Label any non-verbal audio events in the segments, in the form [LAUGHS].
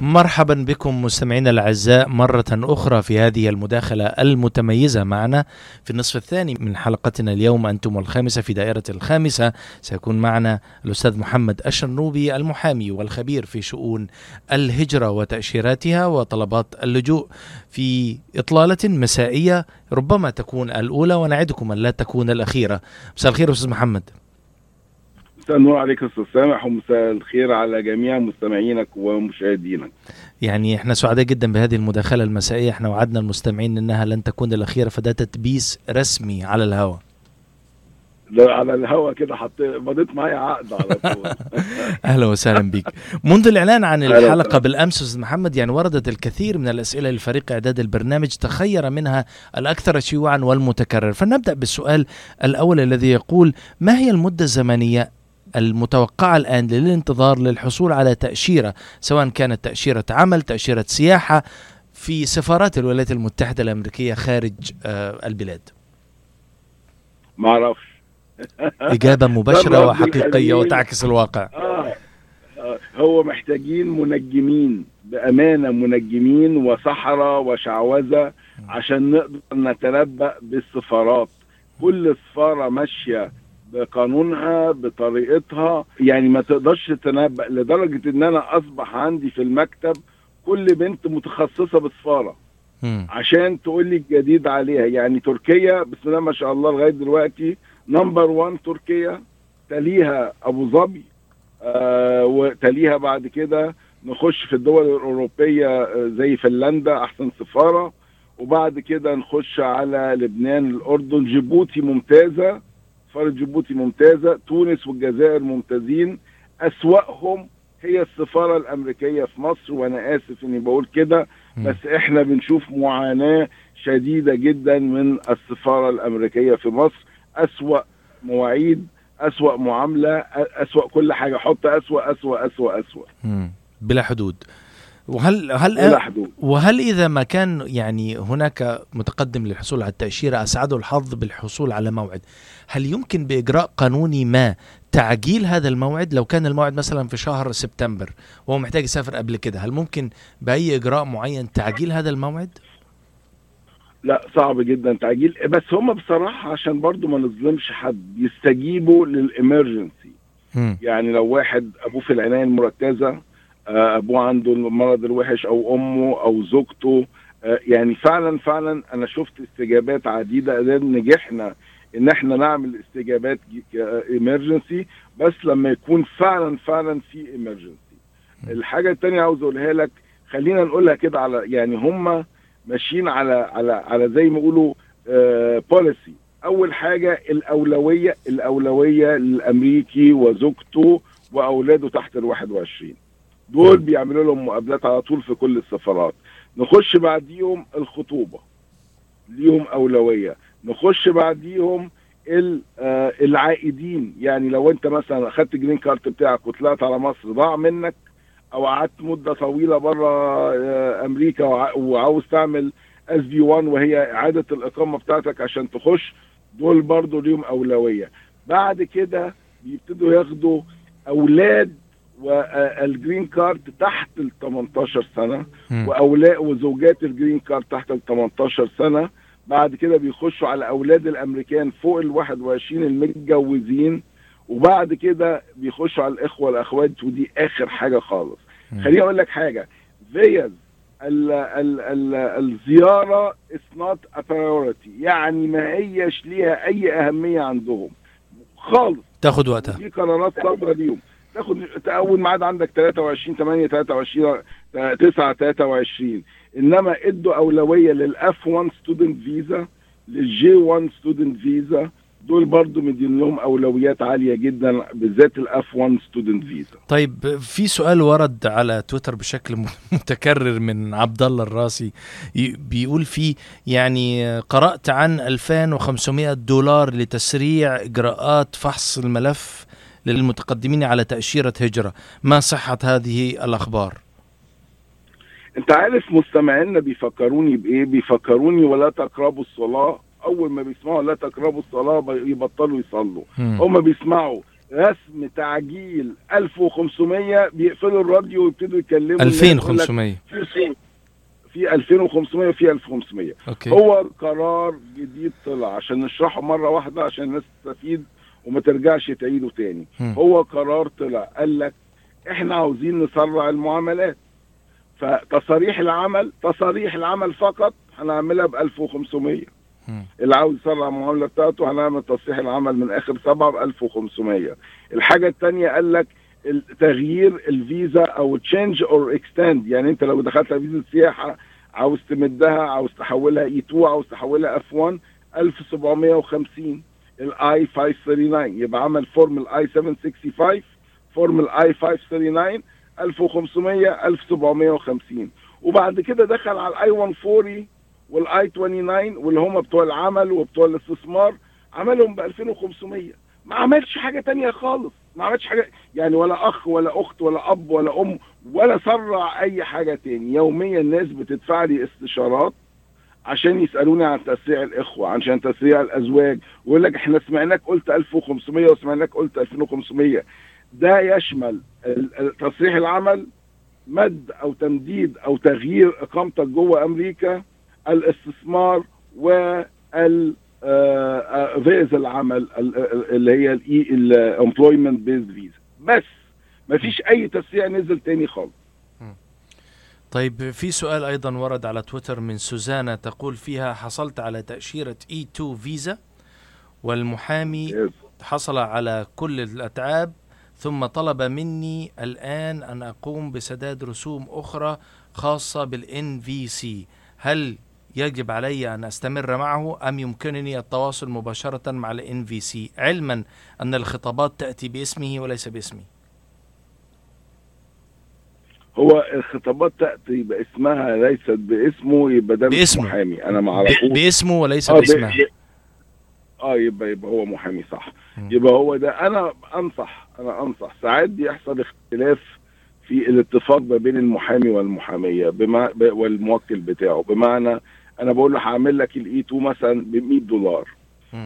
مرحبا بكم مستمعينا الأعزاء مرة أخرى في هذه المداخلة المتميزة معنا. في النصف الثاني من حلقتنا اليوم أنتم الخامسة في دائرة الخامسة سيكون معنا الأستاذ محمد الشرنوبي المحامي والخبير في شؤون الهجرة وتأشيراتها وطلبات اللجوء. في إطلالة مسائية ربما تكون الأولى ونعدكم أن لا تكون الأخيرة. مساء الخير أستاذ محمد. مساء النور عليك أستاذ سامح ومساء الخير على جميع مستمعينك ومشاهدينك. يعني إحنا سعداء جدا بهذه المداخلة المسائية. إحنا وعدنا المستمعين إنها لن تكون الأخيرة فده تدبيس رسمي على الهواء ده على الهوا كده حطيت مضيت معايا عقد على طول. [LAUGHS] أهلا وسهلا بك منذ الإعلان عن الحلقة بالأمس أستاذ محمد يعني وردت الكثير من الأسئلة لفريق إعداد البرنامج تخير منها الأكثر شيوعا والمتكرر. فنبدا بالسؤال الأول الذي يقول ما هي المدة الزمنية المتوقعة الآن للانتظار للحصول على تأشيرة سواء كانت تأشيرة عمل تأشيرة سياحة في سفارات الولايات المتحدة الأمريكية خارج آه البلاد ما أعرفش [LAUGHS] إجابة مباشرة وحقيقية. وتعكس الواقع آه. آه. هو محتاجين منجمين بأمانة منجمين وسحرة وشعوذة عشان نقدر نتنبأ بالسفارات كل سفارة ماشية بقانونها بطريقتها. يعني ما تقدرش تتنبأ لدرجة إن أنا أصبح عندي في المكتب كل بنت متخصصة بسفارة مم. عشان تقول لي الجديد عليها. يعني تركيا بسم الله ما شاء الله لغاية دلوقتي نمبر 1 تركيا. تليها أبو ظبي. آه وتليها بعد كده نخش في الدول الأوروبية آه، زي فنلندا أحسن سفاره وبعد كده نخش على لبنان الأردن. جيبوتي ممتازة. سفاره جيبوتي ممتازة تونس والجزائر ممتازين. أسوأهم هي السفارة الأمريكية في مصر وأنا آسف إني بقول كده. بس إحنا بنشوف معاناة شديدة جدا من السفارة الأمريكية في مصر. أسوأ مواعيد أسوأ معاملة أسوأ كل حاجة. حط أسوأ أسوأ أسوأ أسوأ. بلا حدود. وهل هل بلا حدود. وهل إذا ما كان يعني هناك متقدم للحصول على التأشيرة أسعده الحظ بالحصول على موعد. هل يمكن بإجراء قانوني ما تعجيل هذا الموعد؟ لو كان الموعد مثلا في شهر سبتمبر وهو محتاج يسافر قبل كده هل ممكن بأي إجراء معين تعجيل هذا الموعد؟ لا صعب جدا تعجيل. بس هم بصراحة عشان برضو ما نظلمش حد يستجيبوا للإمرجنسي. مم. يعني لو واحد أبوه في العناية المركزة آه، أبوه عنده المرض الوحش أو أمه أو زوجته. آه، يعني فعلا فعلا أنا شفت استجابات قدرنا نجحنا إن إحنا نعمل استجابات ايمرجنسي بس لما يكون فعلا فعلا في ايمرجنسي الحاجة الثانية عاوز أقولها لك خلينا نقولها كده على يعني هم ماشيين على على على زي ما يقولوا policy أول حاجة الأولوية الأولوية للأمريكي وزوجته وأولاده تحت ال 21 دول بيعملوا لهم مقابلات على طول في كل السفارات. نخش بعديهم الخطوبة ليهم أولوية. نخش بعديهم آه، العائدين. يعني لو أنت مثلا أخدت green card بتاعك وطلعت على مصر ضاع منك أو قعدت مدة طويلة بره آه، أمريكا وع- وعاوز تعمل SB 1 وهي إعادة الإقامة بتاعتك عشان تخش دول برضو ليهم أولوية. بعد كده بيبتدوا ياخدوا أولاد وال green card تحت ال 18 سنة مم. واولاء وزوجات ال green card تحت ال 18 سنة. بعد كده بيخشوا على أولاد الأمريكان فوق ال 21 المتجوزين وبعد كده بيخشوا على الإخوة والأخوات ودي آخر حاجة خالص. خليني أقول لك حاجة. فيز ال ال ال الزيارة not a priority. يعني ما هيش ليها أي أهمية عندهم. خالص. تاخد وقتها. دي قرارات صادرة ليهم. تاخد اول ميعاد عندك 23 8 23 9 23 إنما إدوا أولوية لل F 1 student visa لل J 1 student visa دول برضو مدين لهم أولويات عالية جدا بالذات ال F 1 student visa طيب في سؤال ورد على تويتر بشكل [LAUGHS] متكرر من عبد الله الراسي. بيقول فيه يعني قرأت عن 2500 دولار لتسريع إجراءات فحص الملف. للمتقدمين على تأشيرة هجرة. ما صحة هذه الأخبار؟ أنت عارف مستمعينا بيفكروني بإيه؟ بيفكروني ولا تقربوا الصلاة. أول ما بيسمعوا لا تقربوا الصلاة يبطلوا يصلوا. هم بيسمعوا رسم تعجيل 1500 بيقفلوا الراديو ويبتدوا يتكلموا 2500 في في 2500 وفي 1500 أوكي. هو قرار جديد طلع عشان نشرحه مرة واحدة عشان الناس تستفيد. وما ترجعش تعيده تاني. مم. هو قرار طلع قال لك إحنا عاوزين نسرع المعاملات. فتصاريح العمل تصاريح العمل فقط هنعملها ب 1500 مم. اللي عاوز يسرع المعاملة بتاعته هنعمل تصريح العمل من آخر سبعة ب 1500 الحاجة الثانية قال لك تغيير الفيزا أو change or extend يعني أنت لو دخلت فيزا سياحه عاوز تمدها عاوز تحولها E 2 عاوز تحولها F 1 1750 ال I 539 يبقى عمل form ال I 765 form ال I 539 1500 1750 وبعد كده دخل على ال I 140 وال I 29 واللي هم بتوع العمل وبتوع الاستثمار عملهم ب 2500 ما عملش حاجة تانية خالص. ما عملش حاجة يعني ولا أخ ولا أخت ولا أب ولا أم ولا سرع أي حاجة تاني. يوميا الناس بتدفع لي استشارات. عشان يسألوني عن تسريع الإخوة عشان تسريع الأزواج. ويقول لك إحنا سمعناك قلت 1500 وسمعناك قلت 2500 ده يشمل تصريح العمل مد أو تمديد أو تغيير إقامتك جوه أمريكا الاستثمار وال آه، آه، فيز العمل ال- ال- اللي هي ال E ال employment based visa بس مفيش أي تسريع نزل تاني خالص. طيب في سؤال أيضا ورد على تويتر من سوزانا تقول فيها حصلت على تأشيرة E 2 فيزا والمحامي. حصل على كل الأتعاب ثم طلب مني الآن أن أقوم بسداد رسوم أخرى خاصة بال NVC هل يجب علي أن أستمر معه أم يمكنني التواصل مباشرة مع ال NVC علما أن الخطابات تأتي باسمه وليس باسمي. هو الخطابات تأتي باسمها ليست باسمه يبقى ده مش باسمه. محامي. أنا ما أعرفوش. باسمه وليس آه، باسمها. آه يبقى يبقى هو محامي صح. مم. يبقى هو ده. أنا أنصح أنا أنصح. ساعات بيحصل اختلاف في الاتفاق ما بين المحامي والمحامية بما ب- والموكل بتاعه. بمعنى أنا بقول له هعمل لك ال I2 مثلا ب 100 دولار.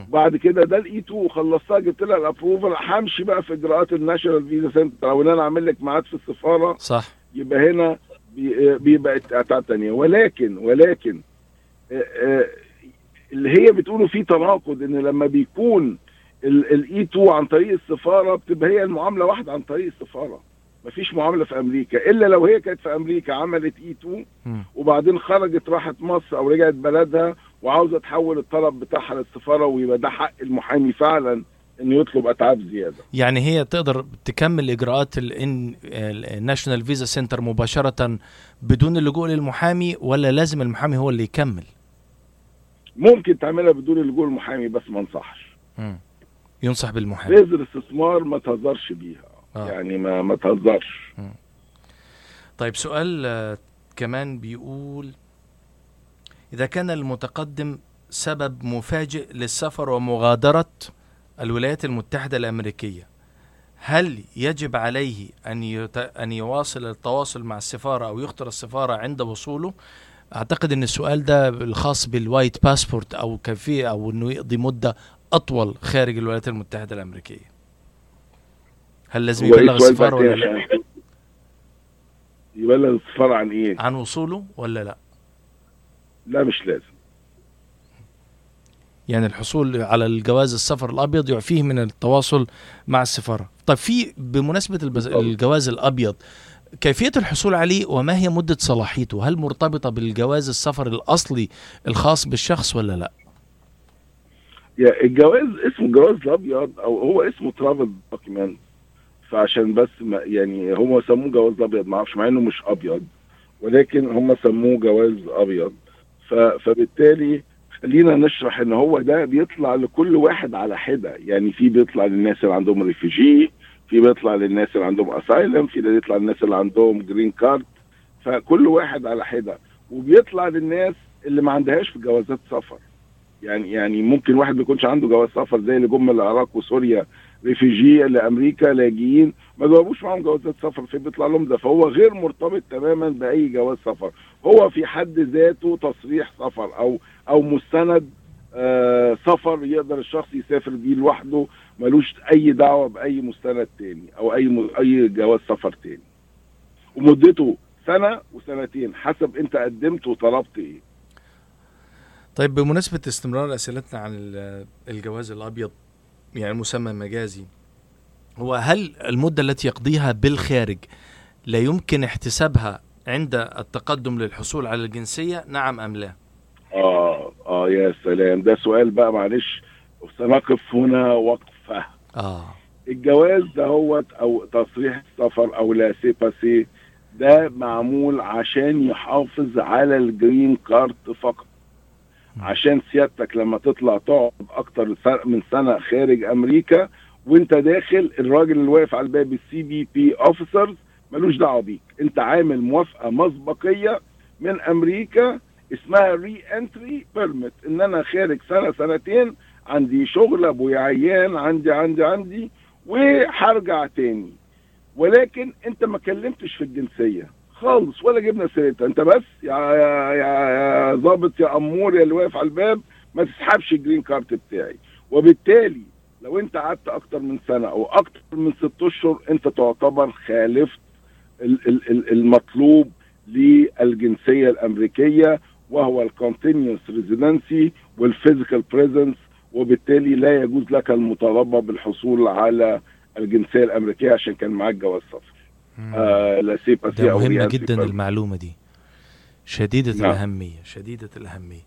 بعد كده ده ال I2 وخلصتها جبت لها ال approval همشي بقى في إجراءات ال National Visa Center أو ان أنا أعمل لك ميعاد في السفارة. صح. يبقى هنا بي- بيبقى اتعاب تانية ولكن ولكن آه، آه، اللي هي بتقولوا فيه تناقض إن لما بيكون ال I2 عن طريق السفارة بتبقى هي المعاملة واحدة عن طريق السفارة. مفيش معاملة في أمريكا. إلا لو هي كانت في أمريكا عملت I2 مم. وبعدين خرجت راحت مصر أو رجعت بلدها وعاوزة تحول الطلب بتاعها للسفارة ويبقى ده حق المحامي فعلا. إنه يطلب أتعاب زيادة. يعني هي تقدر تكمل إجراءات ال National Visa Center مباشرة بدون اللجوء للمحامي ولا لازم المحامي هو اللي يكمل؟ ممكن تعملها بدون اللجوء المحامي بس ما انصحش. ينصح بالمحامي. فيز الاستثمار ما تهزرش بيها. آه. يعني ما ما تهزرش. طيب سؤال آه، كمان بيقول إذا كان المتقدم سبب مفاجئ للسفر ومغادرة الولايات المتحدة الأمريكية هل يجب عليه أن يت... أن يواصل التواصل مع السفارة أو يخطر السفارة عند وصوله؟ أعتقد أن السؤال ده الخاص بال white passport أو كيفية أو أنه يقضي مدة أطول خارج الولايات المتحدة الأمريكية. هل لازم إيه يبلغ السفارة ولا لا؟ يبلغ السفارة عن إيه؟ عن وصوله ولا لا؟ لا مش لازم يعني الحصول على الجواز السفر الأبيض يعفيه من التواصل مع السفارة. طيب في بمناسبة البز... الجواز الأبيض كيفية الحصول عليه وما هي مدة صلاحيته؟ هل مرتبطة بالجواز السفر الأصلي الخاص بالشخص ولا لا؟ يا الجواز اسمه الجواز الأبيض أو هو اسمه travel document فعشان بس ما يعني هم سموه جواز أبيض ما أعرفش مع إنه مش أبيض ولكن هم سموه جواز أبيض ف... فبالتالي خلينا نشرح إن هو ده بيطلع لكل واحد على حدة. يعني في بيطلع للناس اللي عندهم refugee في بيطلع للناس اللي عندهم asylum في بيطلع للناس اللي عندهم green card فكل واحد على حدة. وبيطلع للناس اللي ما عندهاش في جوازات سفر. يعني يعني ممكن واحد ما يكونش عنده جواز سفر زي اللي جم العراق وسوريا refugee لأمريكا لاجئين ما جابوش معاهم جوازات سفر. فبيطلع لهم ده. فهو غير مرتبط تماما بأي جواز سفر. هو في حد ذاته تصريح سفر أو أو مستند آه سفر يقدر الشخص يسافر بيه لوحده ملوش أي دعوة بأي مستند تاني أو أي. أي جواز سفر تاني. ومدته سنة وسنتين حسب أنت قدمت وطلبت إيه. طيب بمناسبة استمرار أسئلتنا عن ال- الجواز الأبيض يعني مسمى مجازي هو هل المدة التي يقضيها بالخارج لا يمكن احتسابها عند التقدم للحصول على الجنسية؟ نعم أم لا؟ آه آه يا سلام. ده سؤال بقى معلش سنقف هنا وقفة. آه. الجواز ده هو أو تصريح السفر أو لا سيباسي ده معمول عشان يحافظ على الجرين كارت فقط. عشان سيادتك لما تطلع تقعد أكتر من سنة خارج أمريكا وأنت داخل الراجل اللي واقف على الباب ال CBP officers ملوش دعوة بيك. أنت عامل موافقة مسبقية من أمريكا اسمها re-entry permit إن أنا خارج سنة سنتين عندي شغل أبويا عيان عندي عندي عندي وهرجع تاني. ولكن أنت ما كلمتش في الجنسية. خالص ولا جبنا سيرتها. أنت بس يا يا ظابط يا أمور يا اللي واقف على الباب ما تسحبش ال green card بتاعي. وبالتالي لو أنت قعدت أكتر من سنة أو أكتر من ست أشهر أنت تعتبر خالفت ال- ال- ال- المطلوب للجنسية الأمريكية وهو ال continuous residency وال physical presence وبالتالي لا يجوز لك المطالبة بالحصول على الجنسية الأمريكية عشان كان معاك جواز سفر آه لا مهمة re-entry جدا permit. المعلومة دي شديدة نعم. الأهمية شديدة الأهمية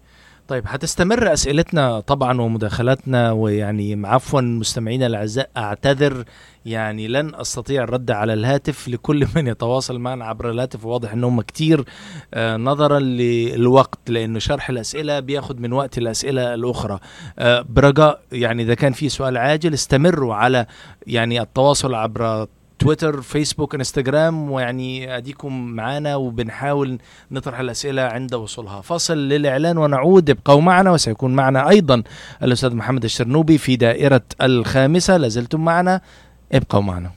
طيب هتستمر أسئلتنا طبعا ومداخلاتنا ويعني عفوا مستمعينا الأعزاء أعتذر يعني لن أستطيع الرد على الهاتف لكل [LAUGHS] من يتواصل معنا عبر الهاتف واضح أنهم كتير آه نظرا للوقت لأنه شرح الأسئلة بياخد من وقت الأسئلة الأخرى. آه برجاء يعني إذا كان في سؤال عاجل استمروا على يعني التواصل عبر تويتر فيسبوك انستغرام ويعني أديكم معانا وبنحاول نطرح الأسئلة عند وصولها. فاصل للإعلان ونعود. ابقوا معنا وسيكون معنا أيضا الأستاذ محمد الشرنوبي في دائرة الخامسة. لازلتم معنا. ابقوا معنا.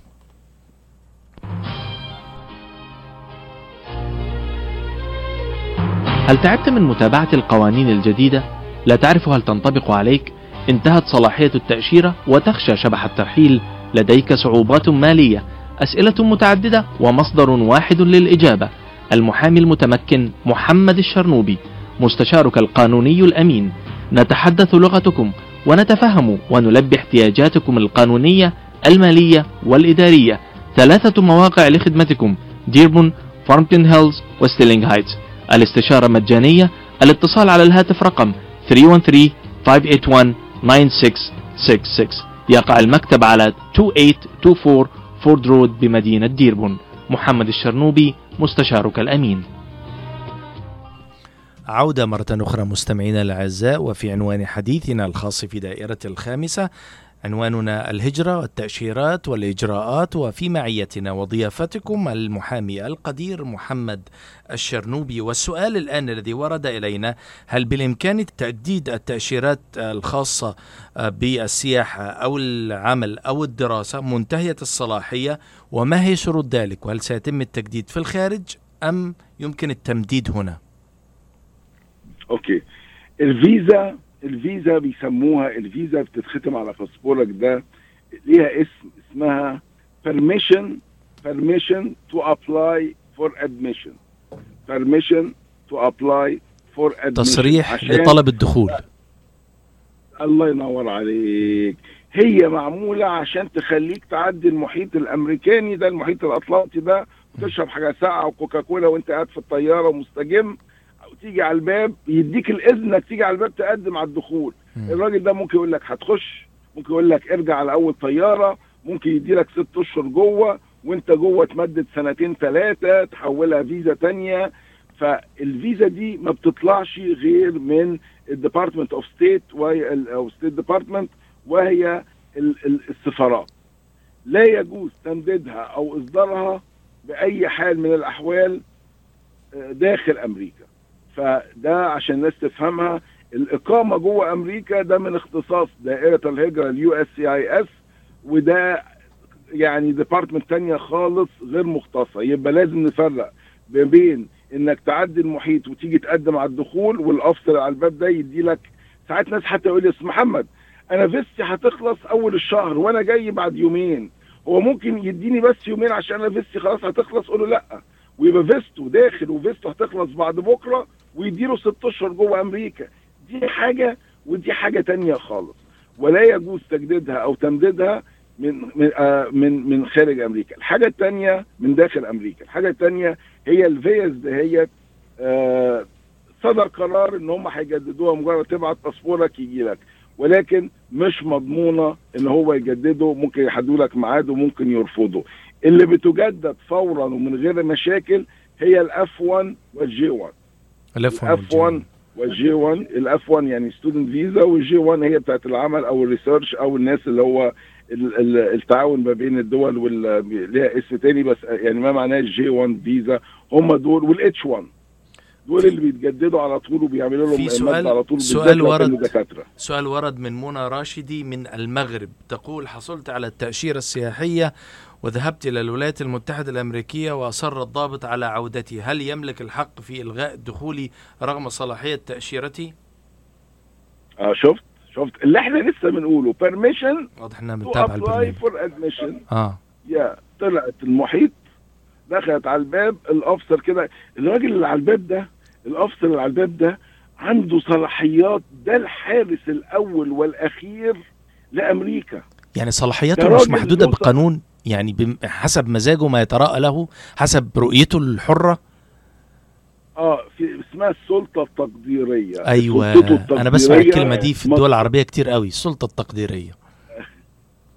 هل تعبت من متابعة القوانين الجديدة؟ لا تعرف هل تنطبق عليك؟ انتهت صلاحية التأشيرة وتخشى شبح الترحيل. لديك صعوبات مالية أسئلة متعددة ومصدر واحد للإجابة. المحامي المتمكن محمد الشرنوبي مستشارك القانوني الأمين. نتحدث لغتكم ونتفهم ونلبي احتياجاتكم القانونية المالية والإدارية. ثلاثة مواقع لخدمتكم ديربورن فارمنجتون هيلز وستيرلينغ هايتس. الاستشارة مجانية الاتصال على الهاتف رقم 313-581-9666 يقع المكتب على 2824 فورد رود بمدينة ديربون. محمد الشرنوبي مستشارك الأمين. عودة مرة أخرى مستمعينا الأعزاء وفي عنوان حديثنا الخاص في دائرة الخامسة عنواننا الهجرة والتأشيرات والإجراءات وفي معيتنا وضيافتكم المحامي القدير محمد الشرنوبي. والسؤال الآن الذي ورد إلينا هل بالإمكان تجديد التأشيرات الخاصة بالسياحة أو العمل أو الدراسة منتهية الصلاحية؟ وما هي شروط ذلك؟ وهل سيتم التجديد في الخارج أم يمكن التمديد هنا؟ Okay. الفيزا الفيزا بيسموها الفيزا بتتختم على باسبورك ده ليها اسم اسمها permission permission to apply for admission. permission to apply for admission. تصريح لطلب الدخول. الله ينور عليك. هي معمولة عشان تخليك تعدي المحيط الأمريكاني ده المحيط الأطلنطي ده وتشرب حاجة ساقعة وكوكاكولا وأنت قاعد في الطيارة مستجم وتيجي على الباب يديك الإذن إنك تيجي على الباب تقدم على الدخول. الراجل ده ممكن يقول لك هتخش ممكن يقول لك ارجع على أول طيارة ممكن يدي لك ست أشهر جوة وأنت جوة تمدد سنتين ثلاثة تحولها فيزا تانية. فالفيزا دي ما بتطلعش غير من ال Department of State أو State Department وهي ال- ال- السفارات. لا يجوز تمديدها أو إصدارها بأي حال من الأحوال آه، داخل أمريكا. فده عشان الناس تفهمها الإقامة جوه أمريكا ده من اختصاص دائرة الهجرة ال USCIS وده يعني department تانية خالص غير مختصة. يبقى لازم نفرق ما بين إنك تعدي المحيط وتيجي تقدم على الدخول والأفيسر على الباب ده يدي لك ساعات ناس حتى يقول لي محمد أنا فيزتي هتخلص أول الشهر وأنا جاي بعد يومين هو ممكن يديني بس يومين عشان أنا فيزتي خلاص هتخلص؟ أقول له لأ. ويبقى فيزته داخل وفيزته هتخلص بعد بكرة ويديله ست أشهر جوه أمريكا. دي حاجة ودي حاجة تانية خالص. ولا يجوز تجديدها أو تمديدها من من آه من من خارج أمريكا. الحاجة الثانية من داخل أمريكا. الحاجة الثانية هي الفيز دهيت آه صدر قرار إن هم هيجددوها مجرد تبعت باسبورك يجي لك. ولكن مش مضمونة إن هو يجدده ممكن يحددوا لك ميعاد وممكن يرفضه. اللي بتجدد فورا ومن غير مشاكل هي الأف 1 والجي 1 الأف الأف 1 والجي 1 الأف 1 يعني ستودنت فيزا والجي 1 هي بتاعت العمل أو ال research أو الناس اللي هو ال- ال- التعاون ما بين الدول ليها اسم تاني بس يعني ما معناه ال J 1 فيزا هم دول وال H 1 دول اللي بيتجددوا على طول وبيعملوا لهم في سؤال- على طول سؤال ورد. سؤال ورد من منى راشدي من المغرب. تقول حصلت على التأشيرة السياحية وذهبت إلى الولايات المتحدة الأمريكية وأصر الضابط على عودتي. هل يملك الحق في إلغاء دخولي رغم صلاحية تأشيرتي؟ آه شفت شفت. اللي إحنا لسه بنقوله بيرميشن واضح إنها ابلاي البرنامج. فور ادميشن آه. يا طلعت المحيط دخلت على الباب الأفسر كده. الراجل اللي على الباب ده الأفسر اللي على الباب ده عنده صلاحيات ده الحارس الأول والأخير لأمريكا. يعني صلاحياته مش ص- بقانون؟ يعني حسب مزاجه ما يتراءى له حسب رؤيته الحرة. آه في اسمها السلطة التقديرية. أيوه سلطته أنا بسمع التقديرية الكلمة دي في الدول العربية كتير قوي السلطة التقديرية.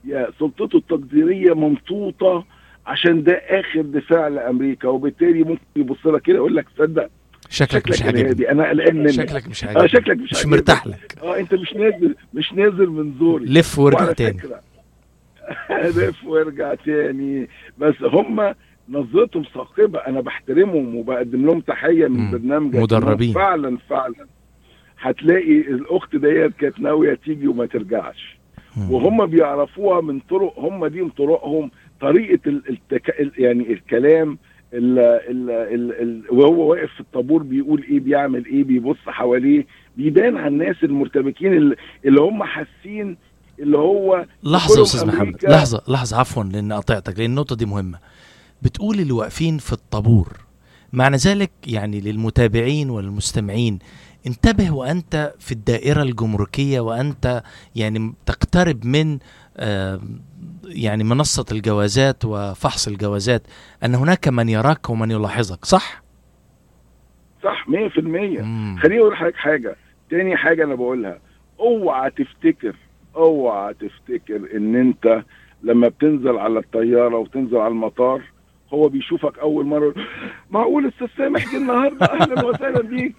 يا سلطته التقديرية ممطوطة عشان ده آخر دفاع لأمريكا وبالتالي ممكن يبص لك كده يقول لك تصدق شكلك مش شكلك عاجبني. هادي أنا قلقان منك. شكلك مش آه عاجبني. شكلك مش, مش عاجبني. مرتاح لك. آه أنت مش نازل مش نازل من زوري. لف وارجع تاني. فكرة لف وارجع تاني بس هم نظرتهم ثاقبة أنا بحترمهم وبقدم لهم تحية من. برنامج مدربين. فعلا فعلا هتلاقي الأخت ديت كانت ناوية تيجي وما ترجعش. وهم بيعرفوها من طرق هم دي طرقهم طريقة ال- التك... ال- يعني الكلام ال... ال... ال... ال... وهو واقف في الطابور بيقول إيه بيعمل إيه بيبص حواليه بيبان على الناس المرتبكين اللي, اللي هم حاسين اللي هو لحظة كلهم يا أستاذ محمد. لحظة لحظة عفوا لأن قطعتك لأن النقطة دي مهمة بتقول اللي واقفين في الطابور معنى ذلك يعني للمتابعين والمستمعين انتبه وأنت في الدائرة الجمركية وأنت يعني تقترب من يعني منصة الجوازات وفحص الجوازات أن هناك من يراك ومن يلاحظك صح؟ صح 100% مم. خليني أقول حاجة تاني حاجة أنا بقولها أوعى تفتكر أوعى تفتكر إن أنت لما بتنزل على الطيارة وتنزل على المطار هو بيشوفك أول مرة معقول أستاذ سامح جه النهارده؟ أهلا وسهلا بيك.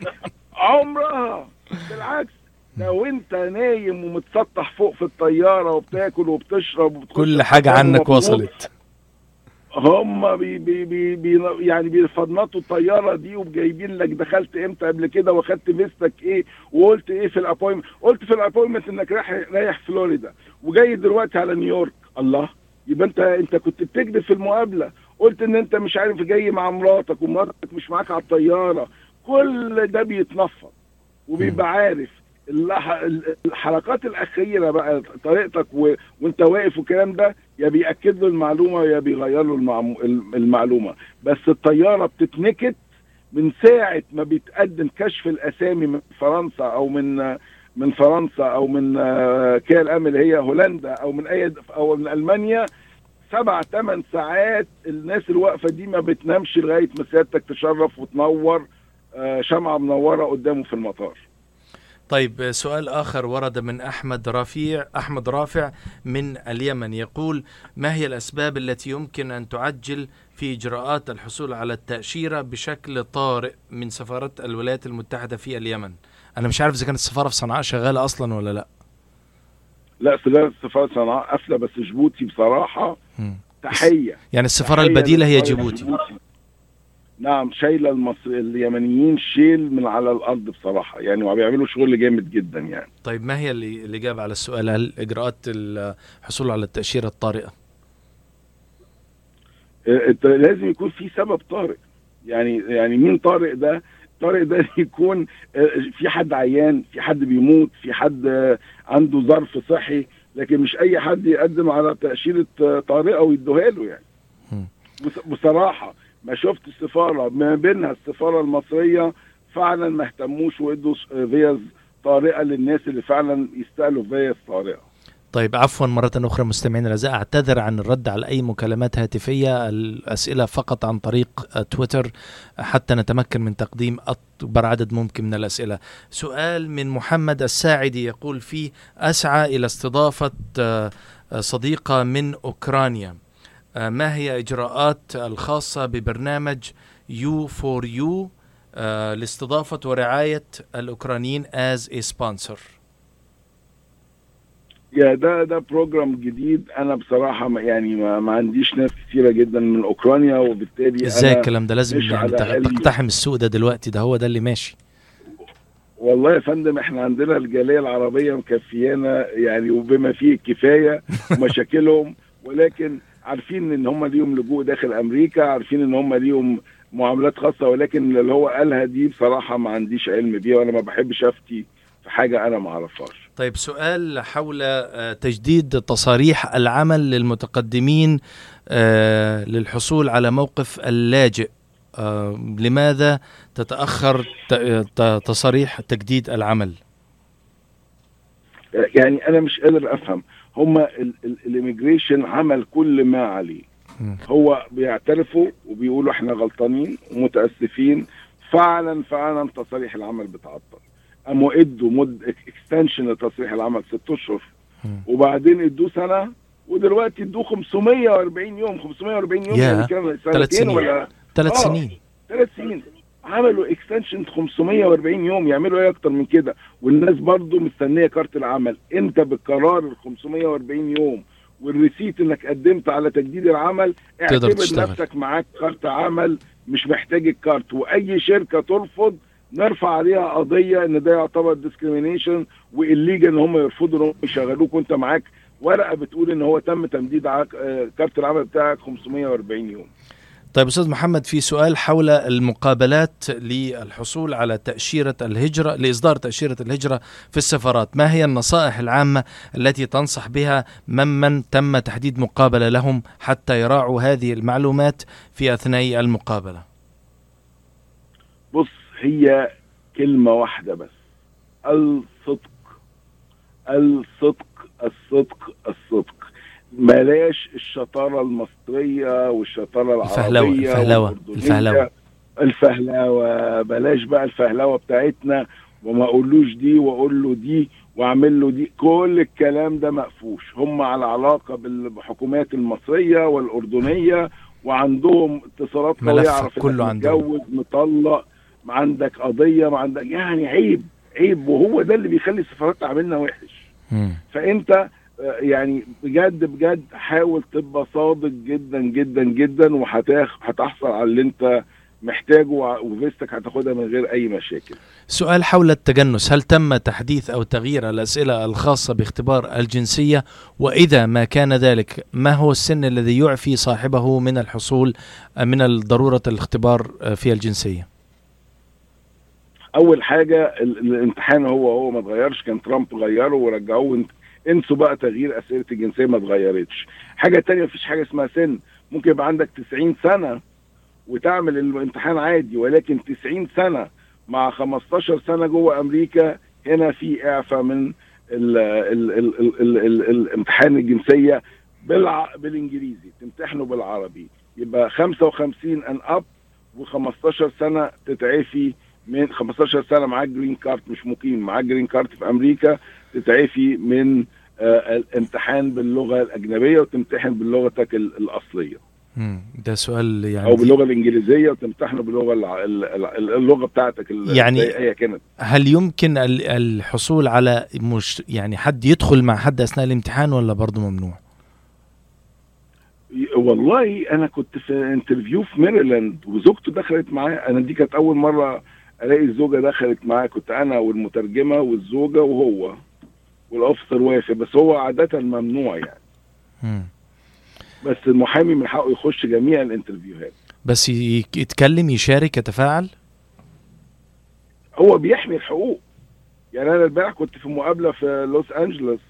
عمرها. بالعكس لو أنت نايم ومتسطح فوق في الطيارة وبتاكل وبتشرب كل الحمام عنك وصلت. هم بي بي بي بي يعني بيفنطوا الطيارة دي وجايبين لك دخلت إمتى قبل كده واخدت فيزتك إيه وقلت إيه في ال appointment قلت في ال appointment إنك رايح رايح فلوريدا وجاي دلوقتي على نيويورك. الله! يبقى انت أنت كنت بتكذب في المقابلة. قلت إن أنت مش عارف جاي مع مراتك ومراتك مش معاك على الطيارة. كل ده بيتنفض وبيبقى عارف الح- الحلقات الأخيرة بقى طريقتك و... وأنت واقف والكلام ده يا بيأكد له المعلومة يا بيغير له المعمو... المعلومة. بس الطيارة بتتنكت من ساعة ما بيتقدم كشف الأسامي من فرنسا أو من من فرنسا أو من آه، كيا الام اللي هي هولندا أو من أي أو من ألمانيا. سبع ثمان ساعات الناس الواقفه دي ما بتنامش لغاية ما سيادتك تشرف وتنور آه، شمعة منورة قدامه في المطار. طيب سؤال آخر ورد من أحمد رفيع أحمد رافع من اليمن يقول ما هي الأسباب التي يمكن أن تعجل في إجراءات الحصول على التأشيرة بشكل طارئ من سفارة الولايات المتحدة في اليمن؟ أنا مش عارف إذا كانت السفارة في صنعاء شغالة أصلا ولا لأ. لا سفاره سفاره صنعاء قافله بس جيبوتي بصراحة مم. تحية. يعني السفارة تحية البديلة هي لسفارة جيبوتي. نعم شايلة المصري اليمنيين شيل من على الأرض بصراحة يعني وبيعملوا شغل جامد جدا يعني. طيب ما هي اللي الإجابة على السؤال؟ هل إجراءات الحصول على التأشيرة الطارئة؟ آه، لازم يكون في سبب طارئ. يعني يعني مين طارئ ده؟ الطارئ ده [LAUGHS] يكون آه، في حد عيان في حد بيموت في حد آه، عنده ظرف صحي لكن مش أي حد يقدم على تأشيرة طارئة ويدوها له يعني. بصراحة ما شفت السفارة ما بينها السفارة المصرية فعلا ما اهتموش وادوا فيز طارئة للناس اللي فعلا يستاهلوا فيز طارئة. طيب عفوا مرة أخرى مستمعينا الأعزاء أعتذر عن الرد على أي مكالمات هاتفية الأسئلة فقط عن طريق تويتر حتى نتمكن من تقديم أكبر عدد ممكن من الأسئلة. سؤال من محمد الساعدي يقول فيه أسعى إلى استضافة آه، صديقة من أوكرانيا. ما هي إجراءات الخاصة ببرنامج U for U لاستضافة ورعاية الأوكرانيين as a sponsor يا ده ده program جديد. أنا بصراحة ما يعني ما, ما عنديش ناس كثيره جدا من أوكرانيا وبالتالي إزاي الكلام ده؟ لازم يعني. تقتحم السوق ده دلوقتي ده هو ده اللي ماشي. والله يا فندم إحنا عندنا الجالية العربية مكفيانا يعني وبما فيه الكفاية [LAUGHS] ومشاكلهم ولكن عارفين إن هم ليهم لجوء داخل أمريكا عارفين إن هم ليهم معاملات خاصة ولكن اللي هو قالها دي بصراحة ما عنديش علم بيها وأنا ما بحبش أفتي في حاجة أنا ما أعرفهاش. طيب سؤال حول آه، تجديد تصاريح العمل للمتقدمين آه، للحصول على موقف اللاجئ. آه، لماذا تتأخر ت- ت- تصاريح تجديد العمل؟ يعني أنا مش قادر أفهم. هم ال immigration عمل كل ما عليه. هو بيعترفوا وبيقولوا إحنا غلطانين ومتأسفين فعلا فعلا تصاريح العمل بتعطل قاموا إدوا مد extension لتصريح العمل ست أشهر. وبعدين إدوه سنة ودلوقتي إدوه 540 يوم 540 يوم يا، يعني ثلاث سنتين. ولا ثلاث آه. سنين ثلاث سنين عملوا extension 540 يوم يعملوا إيه أكتر من كده؟ والناس برضو مستنية كارت العمل. انت بالقرار ال 540 يوم؟ وال receipt إنك قدمت على تجديد العمل تقدر اعتبر تشتغل. نفسك معاك كارت عمل مش محتاج الكارت. وأي شركة ترفض نرفع عليها قضية إن ده يعتبر discrimination و illegal إن هم يرفضوا إن هم يشغلوك وأنت معاك. ورقة بتقول إن هو تم تمديد آه، كارت العمل بتاعك 540 يوم. طيب أستاذ محمد في سؤال حول المقابلات للحصول على تأشيرة الهجرة لإصدار تأشيرة الهجرة في السفارات. ما هي النصائح العامة التي تنصح بها ممن تم تحديد مقابلة لهم حتى يراعوا هذه المعلومات في أثناء المقابلة؟ بص هي كلمة واحدة بس. الصدق. الصدق الصدق الصدق. بلاش الشطارة المصرية والشطارة الفهلوة، العربية الفهلوة، والأردنية. الفهلوة. الفهلوة بلاش بقى الفهلوة بتاعتنا وما أقولوش دي وأقول له دي وأعمل له دي كل الكلام ده مقفوش هم على علاقة بالحكومات المصرية والأردنية وعندهم اتصالات قوية ملفك يعرف كله. متجوز مطلق ما عندك قضية ما عندك يعني عيب عيب وهو ده اللي بيخلي السفارات تعاملنا وحش مم. فأنت يعني بجد بجد حاول تبقى صادق جدا جدا جدا وهتحصل على اللي انت محتاجه وفيستك هتاخدها من غير أي مشاكل. سؤال حول التجنس. هل تم تحديث أو تغيير الأسئلة الخاصة باختبار الجنسية؟ وإذا ما كان ذلك ما هو السن الذي يعفي صاحبه من الحصول من ضرورة الاختبار في الجنسية؟ أول حاجة ال- الامتحان هو هو ما اتغيرش كان ترامب غيره ورجعوه انسوا بقى تغيير أسئلة الجنسية ما اتغيرتش. حاجة تانية مفيش حاجة اسمها سن. ممكن يبقى عندك 90 سنة وتعمل الامتحان عادي ولكن 90 سنة مع 15 سنة جوه أمريكا هنا في إعفاء من ال ال ال ال ال ال الامتحان الجنسية بالع... بالإنجليزي. تمتحنه بالعربي. يبقى 55 and up و15 سنة تتعفي من 15 سنة معاك green card مش مقيم معاك green card في أمريكا تتعفي من آه، الامتحان باللغة الأجنبية وتمتحن بلغتك ال- الأصلية. ده سؤال يعني أو باللغة الإنجليزية وتمتحنه باللغة اللغة بتاعتك يعني- أي كانت هل يمكن ال- الحصول على مش يعني حد يدخل مع حد أثناء الامتحان ولا برضه ممنوع؟ والله أنا كنت في interview في ميريلاند وزوجته دخلت معايا أنا دي كانت أول مرة الاقي الزوجة دخلت معايا كنت أنا والمترجمة والزوجة وهو وال officer وافق بس هو عادة ممنوع يعني. مم. بس المحامي من حقه يخش جميع ال interview هات. بس يتكلم يشارك يتفاعل؟ هو بيحمي الحقوق. يعني أنا امبارح كنت في مقابلة في لوس أنجلوس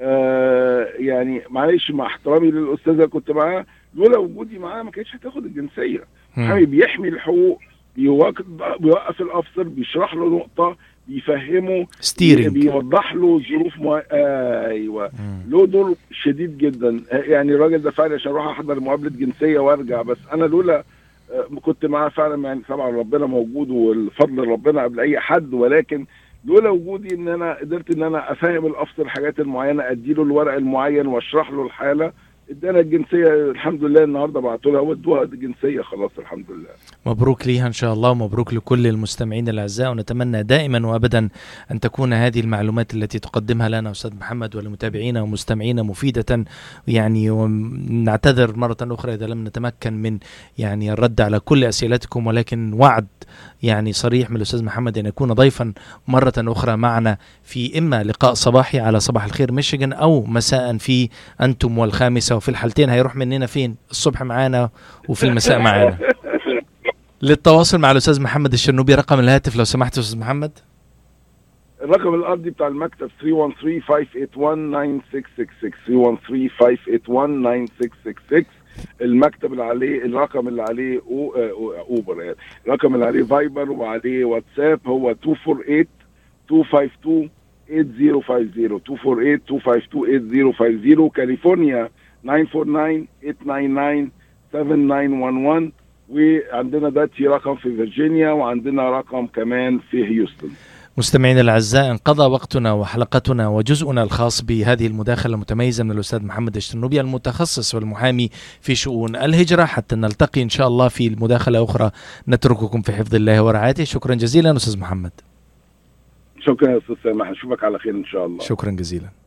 آه يعني معلش مع احترامي للأستاذة كنت معاها لولا وجودي معاها ما كانتش هتاخد الجنسية. محامي بيحمي الحقوق. بيوقف, الأفسر بيشرح له نقطة بيفهمه ستيرنج بيوضح له ظروف مو... آه أيوه له دور شديد جدا. يعني الراجل ده فعلا عشان أروح أحضر مقابلة جنسية وأرجع بس أنا لولا آه، كنت معاه فعلا يعني طبعا ربنا موجود والفضل ربنا قبل أي حد ولكن لولا وجودي إن أنا قدرت إن أنا أفهم الأفسر الحاجات المعينة أديله الورق المعين وأشرح له الحالة ادانا الجنسية الحمد لله النهارده بعتوا لها ودوها الجنسيه خلاص الحمد لله. مبروك ليها إن شاء الله ومبروك لكل المستمعين الأعزاء ونتمنى دائما وابدا أن تكون هذه المعلومات التي تقدمها لنا أستاذ محمد ولمتابعينا ومستمعينا مفيدة يعني ونعتذر مرة أخرى إذا لم نتمكن من يعني الرد على كل أسئلتكم ولكن وعد يعني صريح من الأستاذ محمد أن يكون ضيفا مرة أخرى معنا في إما لقاء صباحي على صباح الخير ميشيغان أو مساء في أنتم والخامسة وفي الحالتين هيروح مننا فين؟ الصبح معانا وفي المساء معانا. للتواصل مع الأستاذ محمد الشرنوبي رقم الهاتف لو سمحت أستاذ محمد. الرقم الأرضي بتاع المكتب 313-581-9666 المكتب اللي عليه الرقم اللي عليه أو أوبر يعني. الرقم اللي عليه فايبر وعليه واتساب هو 248 252 8050 248 252 8050 كاليفورنيا 949 899 7911 وعندنا دلوقتي رقم في فيرجينيا وعندنا رقم كمان في هيوستن. مستمعينا الأعزاء انقضى وقتنا وحلقتنا وجزءنا الخاص بهذه المداخلة المتميزة من الأستاذ محمد الشنوبي المتخصص والمحامي في شؤون الهجرة. حتى نلتقي إن شاء الله في المداخله أخرى. نترككم في حفظ الله ورعايته. شكرا جزيلا أستاذ محمد. شكرا يا أستاذ سامح. أشوفك على خير إن شاء الله. شكرا جزيلا.